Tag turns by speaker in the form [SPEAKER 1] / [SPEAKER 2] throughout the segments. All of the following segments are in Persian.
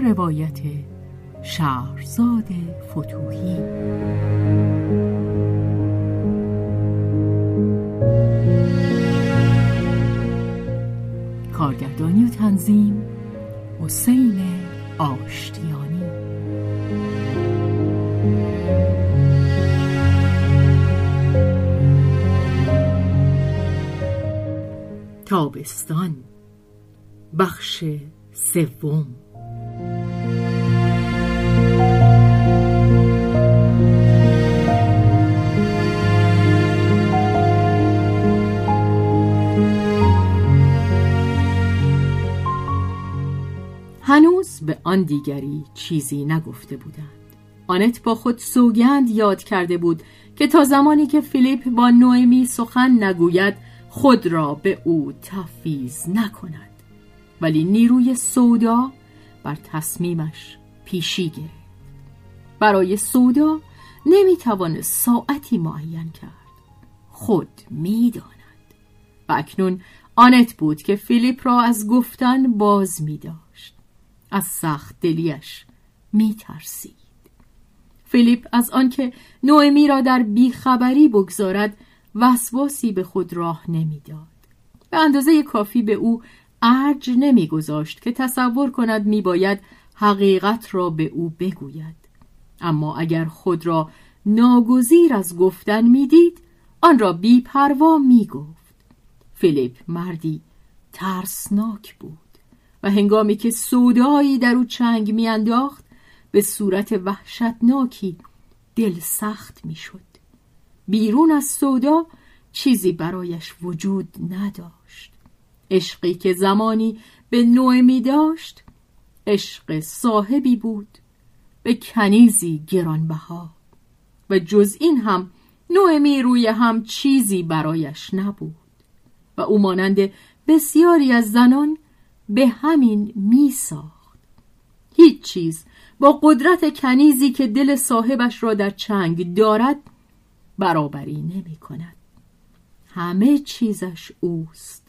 [SPEAKER 1] روایت شهرزاد فتوحی کارگردانی و تنظیم حسین آشتیانی. تابستان بخش سوم. به آن دیگری چیزی نگفته بودند. آنت با خود سوگند یاد کرده بود که تا زمانی که فیلیپ با نوئمی سخن نگوید خود را به او تفیز نکند. ولی نیروی سودا بر تصمیمش پیشی گرفت. برای سودا نمی‌توان ساعتی معین کرد. خود می‌داند. و اکنون آنت بود که فیلیپ را از گفتن باز می داشت. از سخت دلیش می ترسید. فیلیپ از آنکه نوئمی را در بیخبری بگذارد وسواسی به خود راه نمی‌داد. به اندازه کافی به او ارج نمیگذاشت که تصور کند میباید حقیقت را به او بگوید اما اگر خود را ناگزیر از گفتن می‌دید آن را بیپروا می‌گفت فیلیپ مردی ترسناک بود و هنگامی که سودایی در او چنگ میانداخت به صورت وحشتناکی دل سخت می‌شد. بیرون از سودا چیزی برایش وجود نداشت. عشقی که زمانی به نوعی داشت عشق صاحبی بود به کنیزی گرانبها. و جز این هم نوعمی روی هم چیزی برایش نبود. و او مانند بسیاری از زنان به همین می ساخت هیچ چیز با قدرت کنیزی که دل صاحبش را در چنگ دارد برابری نمی کند همه چیزش اوست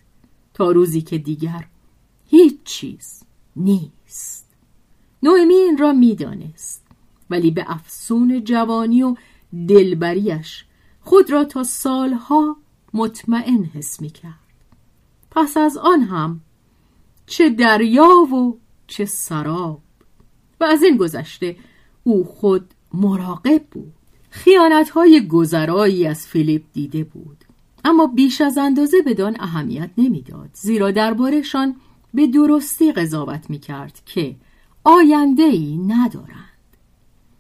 [SPEAKER 1] تا روزی که دیگر هیچ چیز نیست. نوئمی این را می‌دانست ولی به افسون جوانی و دلبریش خود را تا سالها مطمئن حس می کرد پس از آن هم چه دریا و چه سراب. و از این گذشته او خود مراقب بود. خیانت های گذرایی از فیلیپ دیده بود. اما بیش از اندازه بدان اهمیت نمی‌داد. زیرا دربارهشان به درستی قضاوت می کرد که آینده ای ندارند.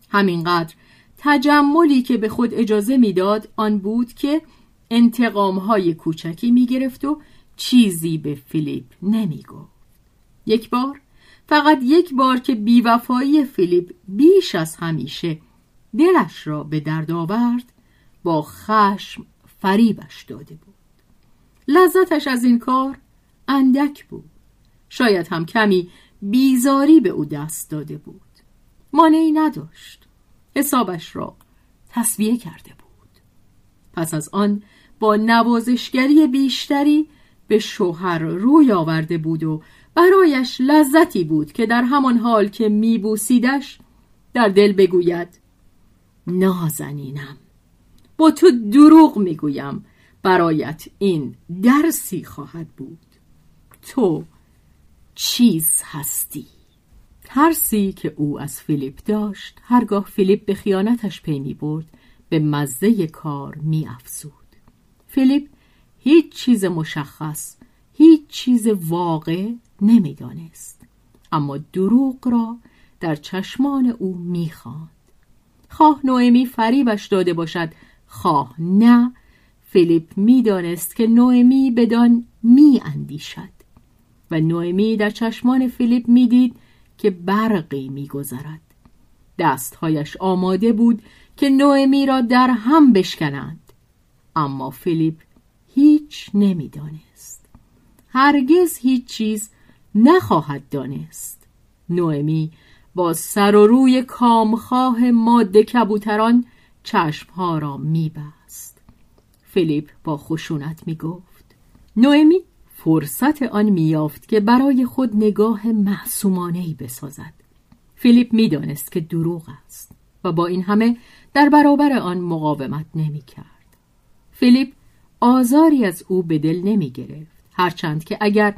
[SPEAKER 1] همینقدر تجملی که به خود اجازه می‌داد آن بود که انتقام کوچکی می گرفت و چیزی به فیلیپ نمی گفت یک بار. فقط یک بار که بیوفایی فیلیپ بیش از همیشه دلش را به درد آورد با خشم فریبش داده بود. لذتش از این کار اندک بود. شاید هم کمی بیزاری به او دست داده بود. مانعی نداشت. حسابش را تصویه کرده بود. پس از آن با نوازشگری بیشتری به شوهر روی آورده بود و برایش لذتی بود که در همان حال که میبوسیدش در دل بگوید نازنینم با تو دروغ می‌گویم برایت این درسی خواهد بود. تو چیز هستی؟ ترسی که او از فیلیپ داشت هرگاه فیلیپ به خیانتش پی می برد به مزه کار می افزود فیلیپ هیچ چیز مشخص هیچ چیز واقع نمی‌دانست. اما دروغ را در چشمان او می‌خواند. خواه نوئمی فریبش داده باشد. خواه نه فیلیپ می‌دانست که نوئمی بدان می اندیشد و نوئمی در چشمان فیلیپ می‌دید که برقی میگذرد. دستهایش آماده بود که نوئمی را در هم بشکنند. اما فیلیپ هیچ نمی‌دانست. هرگز هیچ چیز نخواهد دانست. نوئمی با سر و روی کامخواه ماده کبوتران چشمها را میبست. فیلیپ با خشونت می‌گفت نوئمی فرصت آن میافت که برای خود نگاه محسومانهای بسازد. فیلیپ می‌دانست که دروغ است و با این همه در برابر آن مقاومت نمی‌کرد. فیلیپ آزاری از او به دل نمی گرفت هرچند که اگر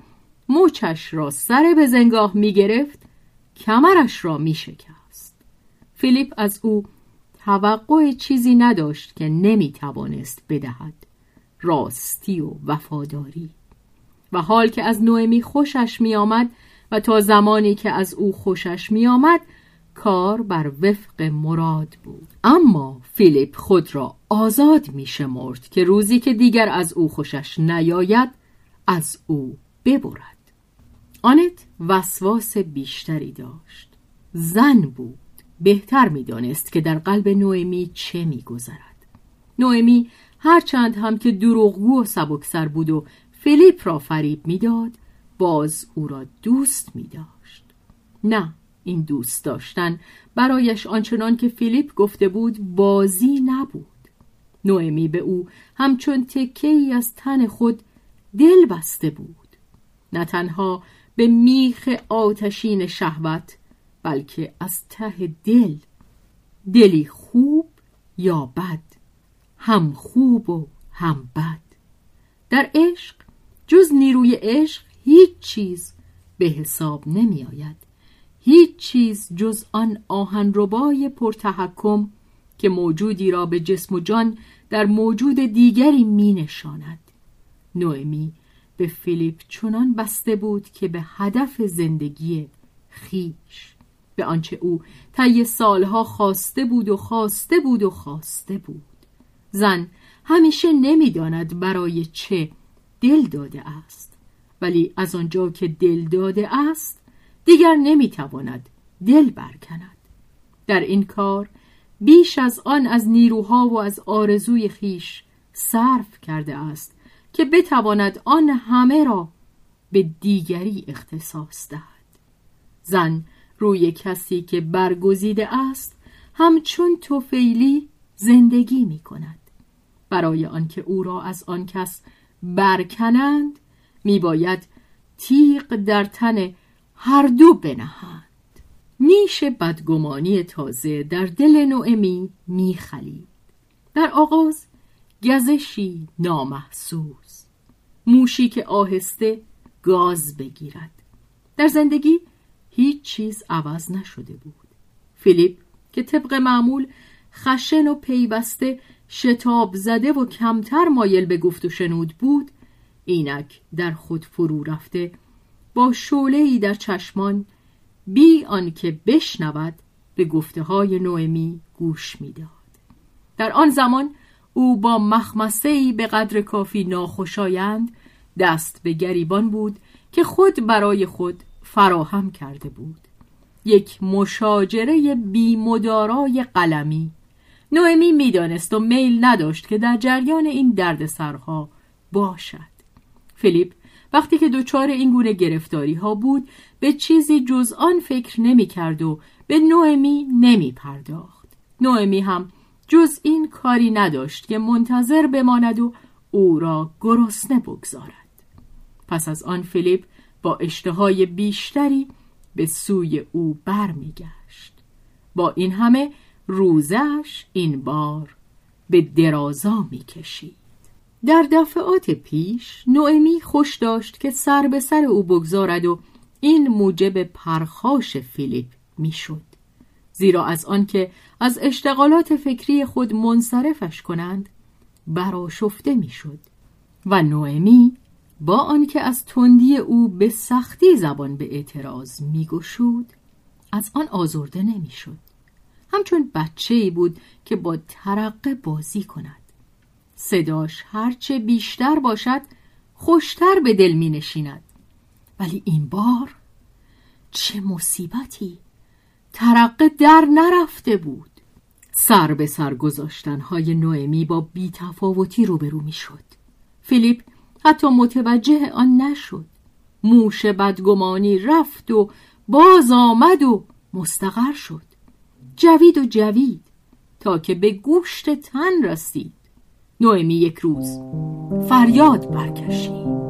[SPEAKER 1] موچش را سر به زنگاه می گرفت کمرش را می شکست فیلیپ از او توقع چیزی نداشت که نمی توانست بدهد. راستی و وفاداری. و حال که از نوئمی خوشش می آمد و تا زمانی که از او خوشش می آمد کار بر وفق مراد بود. اما فیلیپ خود را آزاد می شمرد که روزی که دیگر از او خوشش نیاید از او ببرد. آنت وسواس بیشتری داشت. زن بود. بهتر می‌دانست که در قلب نوئمی چه میگذرد. نوئمی هرچند هم که دروغگو و سبکسر بود و فیلیپ را فریب می‌داد باز او را دوست می داشت نه این دوست داشتن برایش آنچنان که فیلیپ گفته بود بازی نبود. نوئمی به او همچون تکه ای از تن خود دل بسته بود. نه تنها به میخ آتشین شهوت بلکه از ته دل. دلی خوب یا بد هم خوب و هم بد. در عشق جز نیروی عشق هیچ چیز به حساب نمی آید. هیچ چیز جز آن آهنربای پرتحکم که موجودی را به جسم و جان در موجود دیگری می نشاند. نوئمی به فیلیپ چنان بسته بود که به هدف زندگی خیش به آنچه او طی سالها خواسته بود و خواسته بود و خواسته بود. زن همیشه نمی‌داند برای چه دل داده است ولی از آنجا که دل داده است دیگر نمی‌تواند دل برکند. در این کار بیش از آن از نیروها و از آرزوی خیش صرف کرده است که بتواند آن همه را به دیگری اختصاص دهد. زن روی کسی که برگزیده است همچون توفیلی زندگی می کند برای آنکه او را از آن کس برکنند می باید تیغ در تن هر دو بنهند. نیش بدگمانی تازه در دل نوئمی میخلید. در آغاز گزشی نامحسوس. موشی که آهسته گاز بگیرد. در زندگی هیچ چیز عوض نشده بود. فیلیپ که طبق معمول خشن و پیوسته شتاب زده و کمتر مایل به گفت و شنود بود اینک در خود فرو رفته با ای در چشمان بی آنکه بشنود به گفته های نوئمی گوش می‌داد. در آن زمان او با مخمسه به قدر کافی ناخوشایند دست به گریبان بود که خود برای خود فراهم کرده بود. یک مشاجره بیمدارای قلمی. نوئمی می‌دانست و میل نداشت که در جریان این دردسرها باشد. فیلیپ وقتی که دچار این گونه گرفتاری ها بود به چیزی جز آن فکر نمی کرد و به نوئمی نمی پرداخت نوئمی هم جز این کاری نداشت که منتظر بماند و او را گرسنه بگذارد. پس از آن فیلیپ با اشتهای بیشتری به سوی او برمیگشت. با این همه روزش این بار به درازا می‌کشید. در دفعات پیش نوئمی خوش داشت که سر به سر او بگذارد و این موجب پرخاش فیلیپ می‌شد. زیرا از آنکه از اشتغالات فکری خود منصرفش کنند براشفته می‌شد و نوئمی با آنکه از تندی او به سختی زبان به اعتراض میگشود از آن آزرده نمی‌شد. همچون بچه ای بود که با ترقه بازی کند. صداش هرچه بیشتر باشد خوشتر به دل می نشیند ولی این بار چه مصیبتی! ترقه در نرفته بود. سر به سر گذاشتن های نوئمی با بیتفاوتی روبرو می شد فیلیپ حتی متوجه آن نشد. موش بدگمانی رفت و باز آمد و مستقر شد. جوید و جوید تا که به گوشت تن رسید. نوئمی یک روز فریاد برکشید.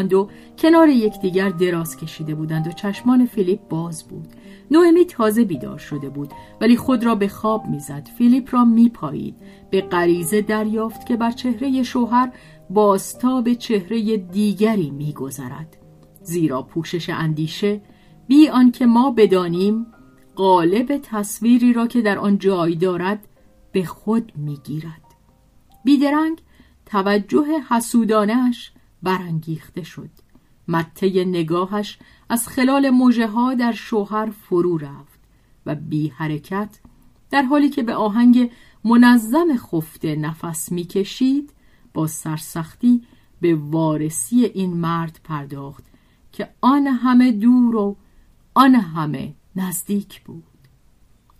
[SPEAKER 1] آن دو کنار یکدیگر دراز کشیده بودند و چشمان فیلیپ باز بود. نوئمی تازه بیدار شده بود ولی خود را به خواب می‌زد. فیلیپ را میپایید. به غریزه دریافت که بر چهره شوهر بازتاب چهره دیگری میگذرد. زیرا پوشش اندیشه بی آنکه ما بدانیم قالب تصویری را که در آن جای دارد به خود می‌گیرد. بیدرنگ توجه حسودانش برانگیخته شد. مته نگاهش از خلال موجه ها در شوهر فرو رفت و بی حرکت در حالی که به آهنگ منظم خفته نفس می‌کشید با سرسختی به وارسی این مرد پرداخت که آن همه دور و آن همه نزدیک بود.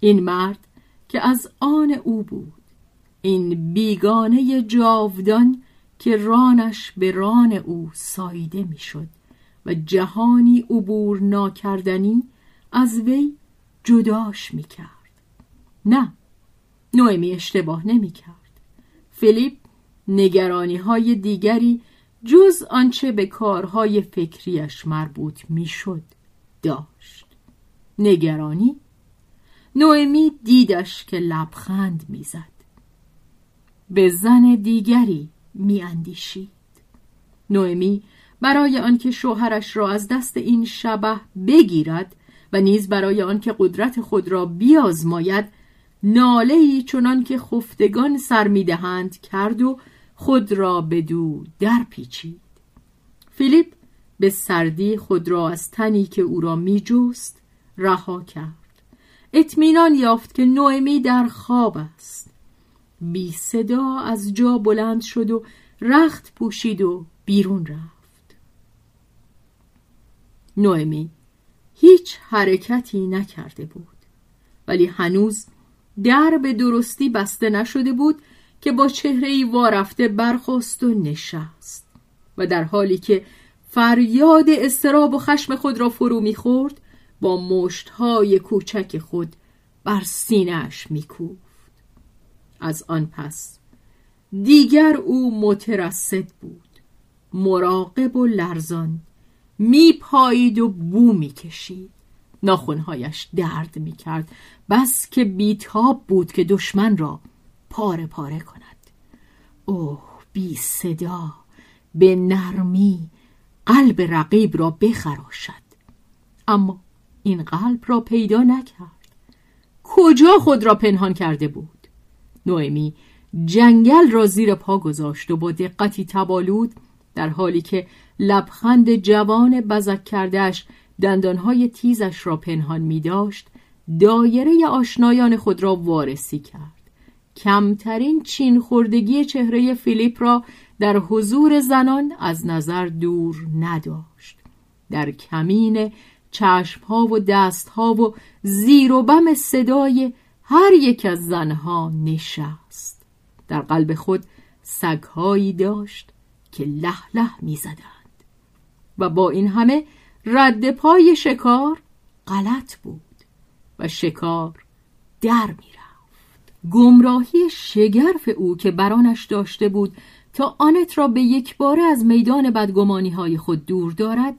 [SPEAKER 1] این مرد که از آن او بود این بیگانه جاودان که رانش به ران او سایده می‌شد و جهانی عبور ناکردنی از وی جداش می‌کرد. نه نوئمی اشتباه نمی‌کرد. فیلیپ نگرانی های دیگری جز آنچه به کارهای فکریش مربوط می‌شد داشت. نگرانی نوئمی دیدش که لبخند می‌زد. به زن دیگری میاندیشید. نوئمی برای آنکه شوهرش را از دست این شبه بگیرد و نیز برای آنکه قدرت خود را بیازماید ناله ای چنان که خفتگان سر می‌دهند کرد و خود را به دو در پیچید فیلیپ به سردی خود را از تنی که او را میجوست رها کرد. اطمینان یافت که نوئمی در خواب است. بی صدا از جا بلند شد و رخت پوشید و بیرون رفت. نوئمی هیچ حرکتی نکرده بود ولی هنوز در به درستی بسته نشده بود که با چهره وارفته برخواست و نشست و در حالی که فریاد استراب و خشم خود را فرو می‌خورد با مشتهای کوچک خود بر سینهش میکوفت. از آن پس. دیگر او مترصد بود مراقب و لرزان میپایید و بو می‌کشید. ناخونهایش درد می‌کرد بس که بیتاب بود که دشمن را پاره پاره کند. اوه بی صدا به نرمی قلب رقیب را بخراشد. اما این قلب را پیدا نکرد. کجا خود را پنهان کرده بود؟ نوئمی جنگل را زیر پا گذاشت و با دقتی تبالود در حالی که لبخند جوان بزک کردهش دندانهای تیزش را پنهان می داشت دایره آشنایان خود را وارسی کرد. کمترین چین خوردگی چهره فیلیپ را در حضور زنان از نظر دور نداشت. در کمین چشمها و دستها و زیر و بم صدای هر یک از زنها نشست. در قلب خود سگهایی داشت که لح لح می زدند و با این همه رد پای شکار غلط بود و شکار در می رفت گمراهی شگرف او که برانش داشته بود تا آنت را به یک باره از میدان بدگمانی های خود دور دارد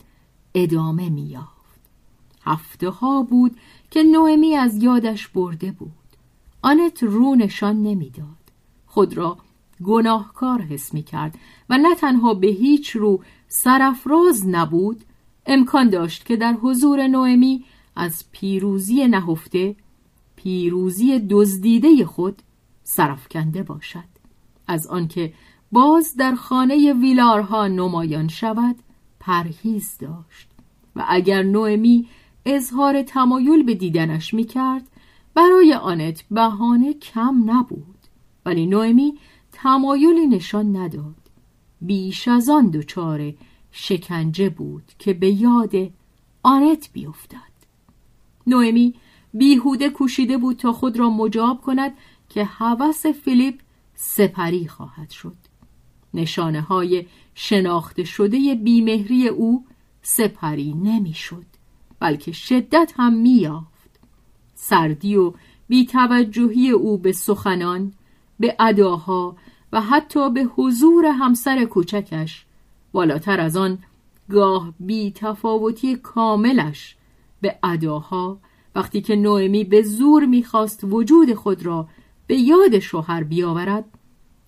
[SPEAKER 1] ادامه می یافت هفته ها بود که نوئمی از یادش برده بود. آنت رو نشان نمی‌داد. خود را گناهکار حس می کرد و نه تنها به هیچ رو سرفراز نبود امکان داشت که در حضور نوئمی از پیروزی نهفته پیروزی دزدیده خود سرفکنده باشد. از آنکه باز در خانه ویلارها نمایان شود پرهیز داشت و اگر نوئمی اظهار تمایل به دیدنش می‌کرد برای آنت بهانه کم نبود ولی نوئمی تمایلی نشان نداد. بیش از آن دچار شکنجه بود که به یاد آنت بیفتد. نوئمی بیهوده کوشیده بود تا خود را مجاب کند که هوس فیلیپ سپری خواهد شد. نشانه های شناخته شده بیمهری او سپری نمی‌شد بلکه شدت هم میافت سردی و بیتوجهی او به سخنان به اداها و حتی به حضور همسر کوچکش بالاتر از آن گاه بی تفاوتی کاملش به اداها وقتی که نوئمی به زور می‌خواست وجود خود را به یاد شوهر بیاورد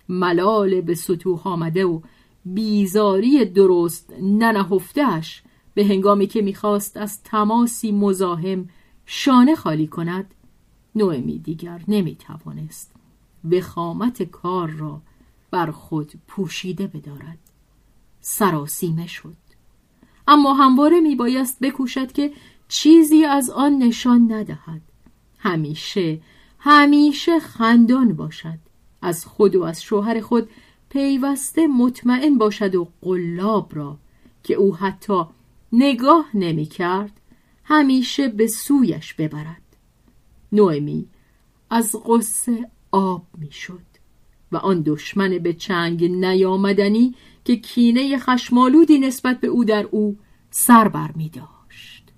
[SPEAKER 1] ملال به سطوح آمده و بیزاری درست ننهفتهش به هنگامی که می‌خواست از تماسی مزاحم شانه خالی کند. نوئمی دیگر نمی‌توانست وخامت کار را بر خود پوشیده بدارد. سراسیمه شد. اما همواره میبایست بکوشد که چیزی از آن نشان ندهد. همیشه همیشه خندان باشد. از خود و از شوهر خود پیوسته مطمئن باشد و قلاب را که او حتی نگاه نمی کرد همیشه به سویش ببرد. نوئمی از قصه آب می شد و آن دشمن به چنگ نیامدنی که کینه خشمالودی نسبت به او در او سر بر می داشت.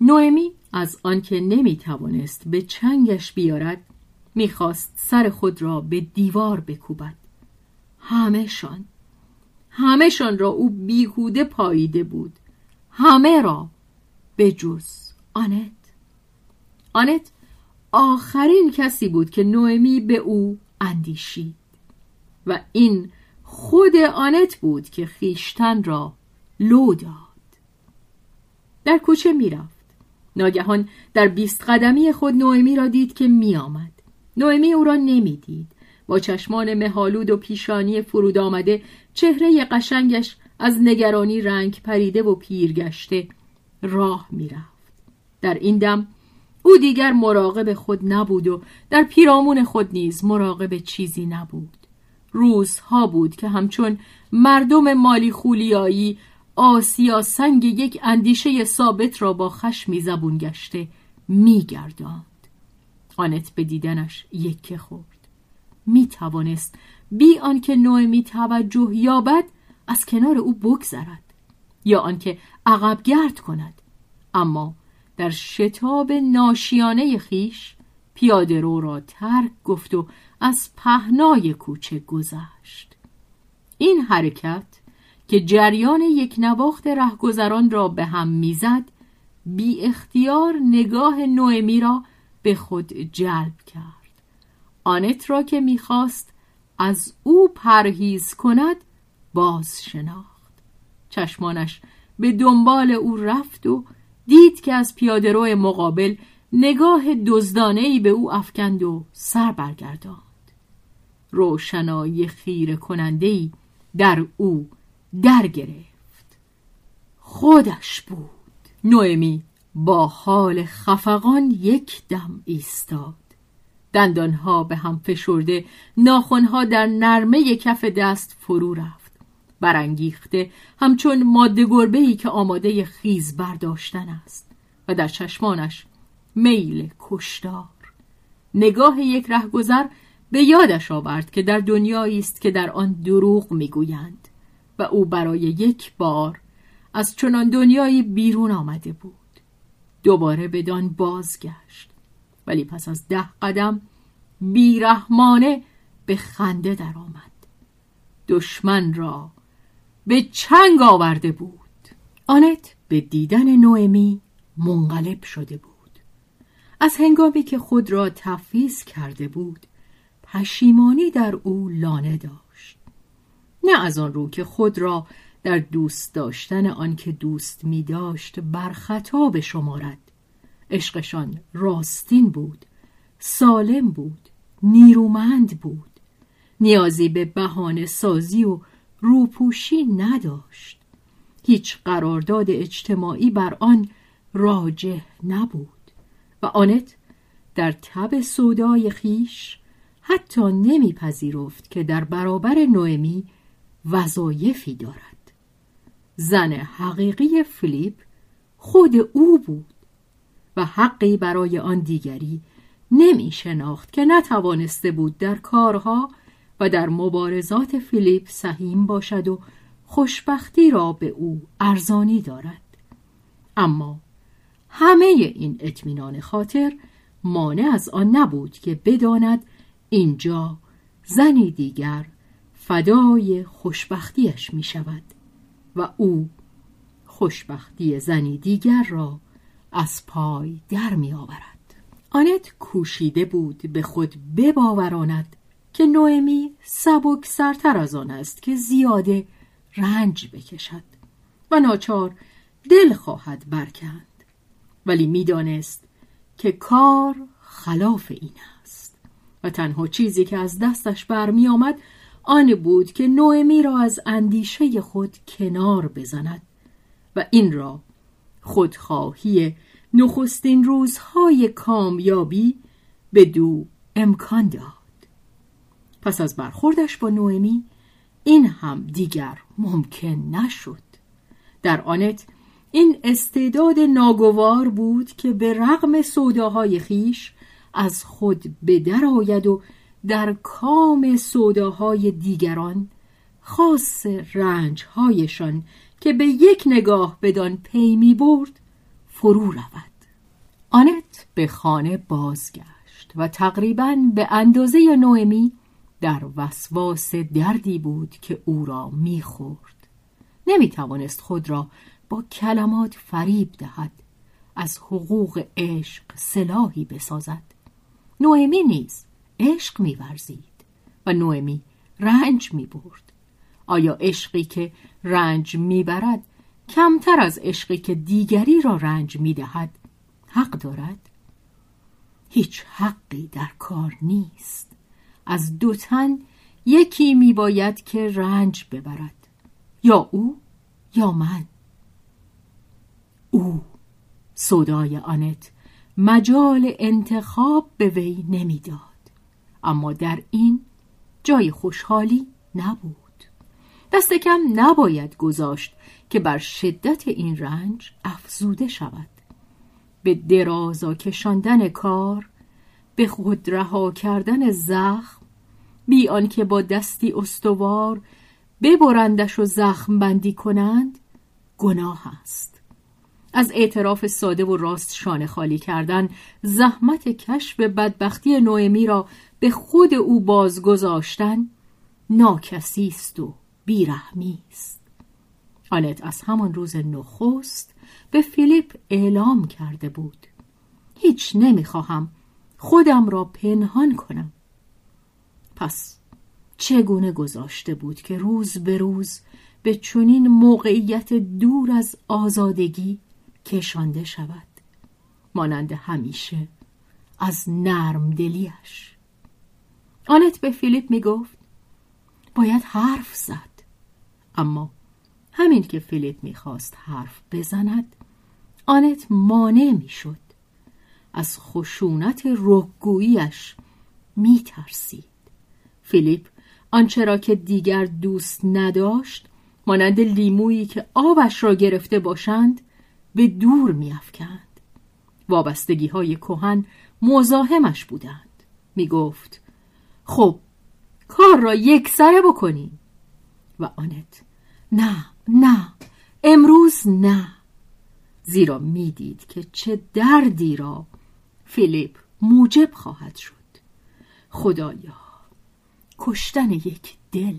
[SPEAKER 1] نوئمی از آنکه نمی توانست به چنگش بیارد می‌خواست سر خود را به دیوار بکوبد. همهشان همهشان را او بیهوده پاییده بود. همه را به جز آنت. آنت آخرین کسی بود که نوئمی به او اندیشید. و این خود آنت بود که خیشتن را لو داد. در کوچه می‌رفت ناگهان در بیست قدمی خود نوئمی را دید که میآمد نوئمی او را نمی‌دید با چشمان مهالود و پیشانی فرود آمده چهره قشنگش از نگرانی رنگ پریده و پیرگشته راه می‌رفت. در این دم او دیگر مراقب خود نبود و در پیرامون خود نیز مراقب چیزی نبود. روزها بود که همچون مردم مالی خولیایی آسیا سنگ یک اندیشه ثابت را با خشمی زبون گشته میگرداند. آنت به دیدنش یکه خورد. می بی آنکه نوئمی توجه یابد از کنار او بگذرد. یا آنکه عقب گرد کند. اما در شتاب ناشیانه خیش پیاده رو را ترک گفت و از پهنای کوچه گذشت. این حرکت که جریان یک نواخت رهگذران را به هم می‌زد بی اختیار نگاه نوئمی را به خود جلب کرد. آنت را که می‌خواست از او پرهیز کند باز شناخت چشمانش به دنبال او رفت و دید که از پیادهرو مقابل نگاه ای به او افکند و سر برگرداند. روشنایی خیره ای در او در گرفت. خودش بود. نوئمی با حال خفقان یک دم ایستاد. دندانها به هم فشرده ناخونها در نرمه کف دست فرو رفت. برانگیخته همچون ماده گربه ای که آماده خیز برداشتن است. و در چشمانش میل کشتار. نگاه یک رهگذر به یادش آورد که در دنیایی است که در آن دروغ می‌گویند. و او برای یک بار از چنان دنیایی بیرون آمده بود. دوباره بدان بازگشت. ولی پس از ده قدم بیرحمانه به خنده درآمد. دشمن را به چنگ آورده بود. آنت به دیدن نوئمی منقلب شده بود. از هنگامی که خود را تفیز کرده بود پشیمانی در او لانه داشت. نه از آن رو که خود را در دوست داشتن آن که دوست می داشت برخطا به شمارد عشقشان راستین بود سالم بود نیرومند بود. نیازی به بهانه سازی و روپوشی نداشت. هیچ قرارداد اجتماعی بر آن راجه نبود و آنت در تب سودای خیش حتی نمیپذیرفت که در برابر نوئمی وظایفی دارد. زن حقیقی فلیپ خود او بود و حقی برای آن دیگری نمی شناخت که نتوانسته بود در کارها و در مبارزات فیلیپ سهیم باشد و خوشبختی را به او ارزانی دارد. اما همه این اطمینان خاطر مانع از آن نبود که بداند اینجا زنی دیگر فدای خوشبختیش می شود و او خوشبختی زنی دیگر را از پای در می آورد. آنت کوشیده بود به خود بباوراند که نوئمی سبک سرتر از آن است که زیاده رنج بکشد و ناچار دل خواهد برکند. ولی می‌دانست که کار خلاف این است و تنها چیزی که از دستش برمی آمد آن بود که نوئمی را از اندیشه خود کنار بزند و این را خودخواهی نخستین روزهای کامیابی به دو امکان داد. پس از برخوردش با نوئمی این هم دیگر ممکن نشد. در آنت این استعداد ناگوار بود که به رغم سوداهای خیش از خود به در آید و در کام سوداهای دیگران خاص رنجهایشان که به یک نگاه بدان پی می برد فرو رود. آنت به خانه بازگشت و تقریبا به اندازه نوئمی در وسواس دردی بود که او را می‌خورد. نمی توانست خود را با کلمات فریب دهد از حقوق عشق سلاحی بسازد. نوئمی نیز عشق میورزید و نوئمی رنج می‌برد. آیا عشقی که رنج می‌برد کمتر از عشقی که دیگری را رنج می‌دهد حق دارد؟ هیچ حقی در کار نیست. از دو تن یکی میباید که رنج ببرد. یا او یا من. او صدای آنت مجال انتخاب به وی نمی‌داد. اما در این جای خوشحالی نبود. دست کم نباید گذاشت که بر شدت این رنج افزوده شود. به درازا کشاندن کار به خود رها کردن زخم بی آنکه با دستی استوار ببرندش و زخم بندی کنند گناه است. از اعتراف ساده و راست شانه خالی کردن زحمت کشف بدبختی نوئمی را به خود او بازگذاشتن ناکسی است و بیرحمی است. آنت از همان روز نخست به فیلیپ اعلام کرده بود. هیچ نمی‌خواهم خودم را پنهان کنم. پس چگونه گذاشته بود که روز به روز به چنین موقعیت دور از آزادگی کشانده شود مانند همیشه از نرم دلیش آنت به فیلیپ می گفت باید حرف زد. اما همین که فیلیپ می‌خواست حرف بزند آنت مانع می‌شد از خشونت رکگوییش میترسید. فیلیپ آنچه را که دیگر دوست نداشت مانند لیمویی که آبش را گرفته باشند به دور میافکند. وابستگی های کهن مزاحمش بودند. می‌گفت خب کار را یک سره بکنیم و آنت نه نه امروز نه. زیرا می‌دید که چه دردی را فیلیپ موجب خواهد شد خدایا کشتن یک دل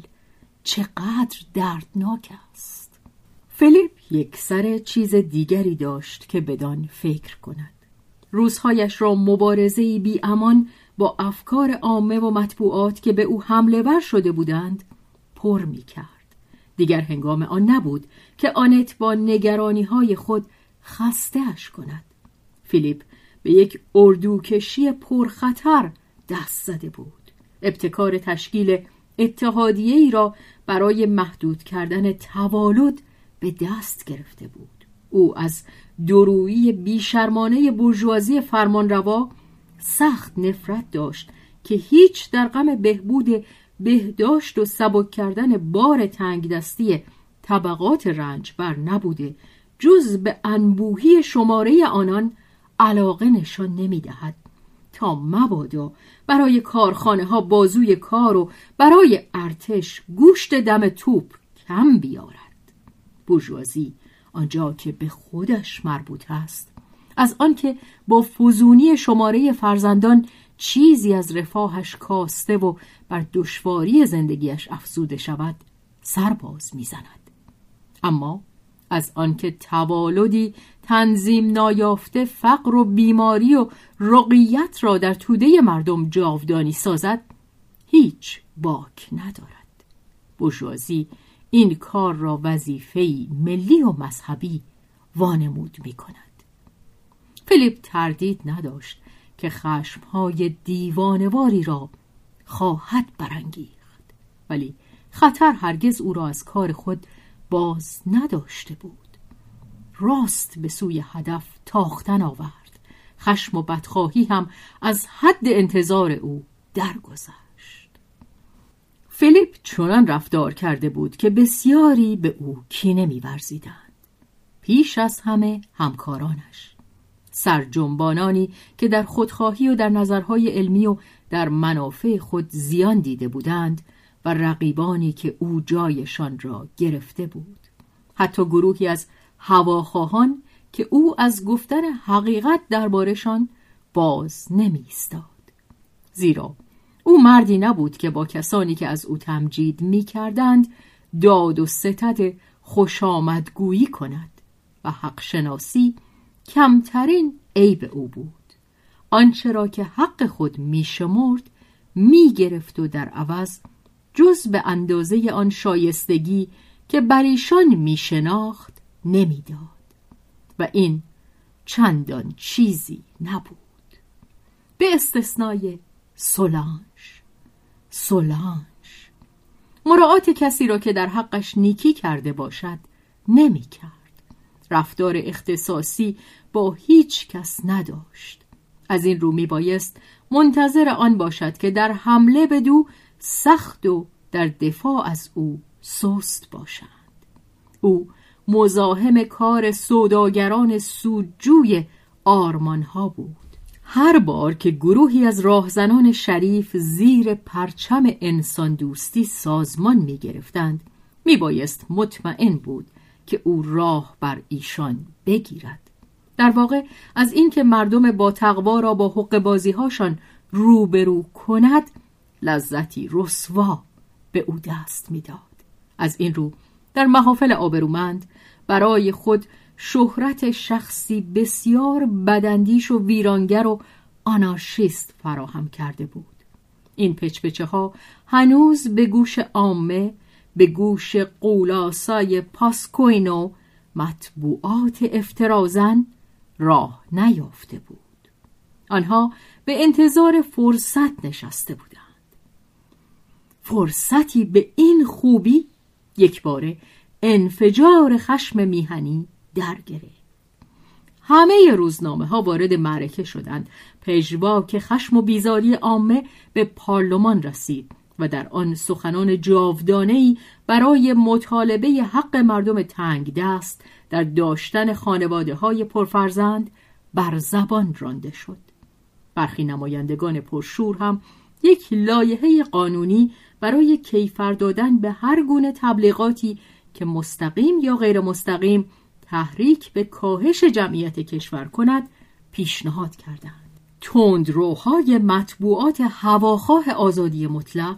[SPEAKER 1] چقدر دردناک است فیلیپ یک سر چیز دیگری داشت که بدان فکر کند روزهایش را مبارزه بی امان با افکار عامه و مطبوعات که به او حمله ور شده بودند پر می کرد. دیگر هنگام آن نبود که آنت با نگرانی های خود خستهش کند. فیلیپ به یک اردوکشی پرخطر دست زده بود. ابتکار تشکیل اتحادیه ای را برای محدود کردن توالد به دست گرفته بود. او از درویی بیشرمانه برجوازی فرمانروا سخت نفرت داشت که هیچ در غم بهبود بهداشت و سبک کردن بار تنگ دستی طبقات رنج بر نبوده جز به انبوهی شماره آنان علاقه نشان نمی دهد تا مبادا برای کارخانه ها بازوی کار و برای ارتش گوشت دم توپ کم بیارد. بورژوازی آنجا که به خودش مربوط است. از آنکه با فزونی شماره فرزندان چیزی از رفاهش کاسته و بر دشواری زندگیش افزوده شود سرباز می‌زند. اما از آنکه توالدی تنظیم نایافته فقر و بیماری و رقیت را در توده مردم جاودانی سازد هیچ باک ندارد بوژوازی این کار را وظیفه‌ای ملی و مذهبی وانمود می کند. فیلیپ تردید نداشت که خشمهای دیوانواری را خواهد برانگیخت ولی خطر هرگز او را از کار خود باز نداشته بود. راست به سوی هدف تاختن آورد. خشم و بدخواهی هم از حد انتظار او درگذشت. فیلیپ چنان رفتار کرده بود که بسیاری به او کینه میورزیدند. پیش از همه همکارانش. سرجنبانانی که در خودخواهی و در نظرهای علمی و در منافع خود زیان دیده بودند و رقیبانی که او جایشان را گرفته بود حتی گروهی از هواخواهان که او از گفتن حقیقت دربارشان باز نمی استاد. زیرا او مردی نبود که با کسانی که از او تمجید می کردند داد و ستد خوش آمدگویی کند و حق شناسی کمترین عیب او بود آنچه را که حق خود می شمرد می گرفت و در عوض جز به اندازه آن شایستگی که بر ایشان می شناخت نمی‌داد و این چندان چیزی نبود. به استثنای سولانش سولانش مراعات کسی را که در حقش نیکی کرده باشد نمی کرد. رفتار اختصاصی با هیچ کس نداشت. از این رو می بایست منتظر آن باشد که در حمله به دو سخت و در دفاع از او سست باشند. او مزاحم کار سوداگران سودجوی آرمانها بود. هر بار که گروهی از راهزنان شریف زیر پرچم انسان دوستی سازمان می گرفتند می بایست مطمئن بود که او راه بر ایشان بگیرد. در واقع از اینکه مردم با تقوا را با حق بازی هاشان روبرو کند لذتی رسوا به او دست می‌داد. از این رو در محافل آبرومند برای خود شهرت شخصی بسیار بدندیش و ویرانگر و آنارشیست فراهم کرده بود. این پچپچه ها هنوز به گوش عامه به گوش قولاسای پاسکوینو مطبوعات افترازن راه نیافته بود. آنها به انتظار فرصت نشسته بودند. فرصتی به این خوبی یک باره انفجار خشم میهنی در گرفت همه روزنامه ها وارد معرکه شدند. که خشم و بیزاری عامه به پارلمان رسید و در آن سخنان جاودانهای برای مطالبه حق مردم تنگ دست در داشتن خانواده های پرفرزند بر زبان رانده شد. برخی نمایندگان پرشور هم یک لایحه قانونی برای کیفر دادن به هر گونه تبلیغاتی که مستقیم یا غیر مستقیم تحریک به کاهش جمعیت کشور کند پیشنهاد کردند تندروهای مطبوعات هواخواه آزادی مطلق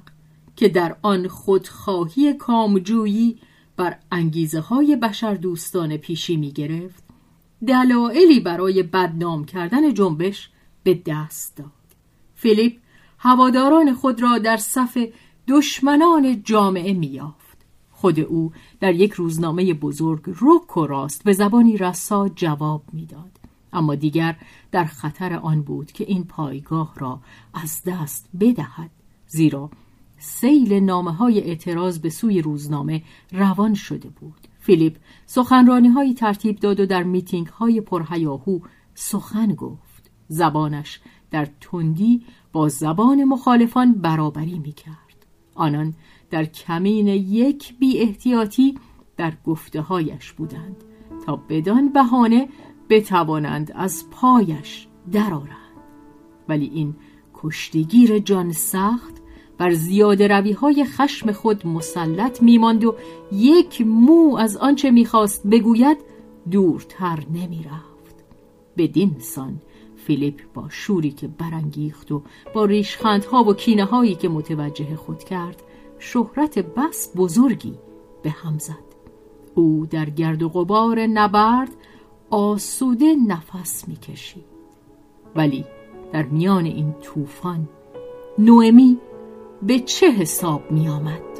[SPEAKER 1] که در آن خودخواهی کامجویی بر انگیزه های بشر دوستان پیشی می گرفت دلایلی برای بدنام کردن جنبش به دست داد. فیلیپ هواداران خود را در صف دشمنان جامعه می‌یافت خود او در یک روزنامه بزرگ رک و راست به زبانی رسا جواب می‌داد. اما دیگر در خطر آن بود که این پایگاه را از دست بدهد. زیرا سیل نامه های اعتراض به سوی روزنامه روان شده بود. فیلیپ سخنرانی های ترتیب داد و در میتینگ های پرهیاهو سخن گفت. زبانش در تندی با زبان مخالفان برابری می کرد آنان در کمین یک بی احتیاطی در گفته هایش بودند تا بدان بهانه بتوانند از پایش درآرند. ولی این کشتیگیر جان سخت بر زیاده روی های خشم خود مسلط میماند و یک مو از آنچه می‌خواست بگوید دورتر نمی‌رفت. بدین سان فیلیپ با شوری که برانگیخت و با ریشخندها و کینه هایی که متوجه خود کرد شهرت بس بزرگی به هم زد او در گرد و غبار نبرد آسوده نفس می‌کشید ولی در میان این طوفان نوئمی به چه حساب می آمد؟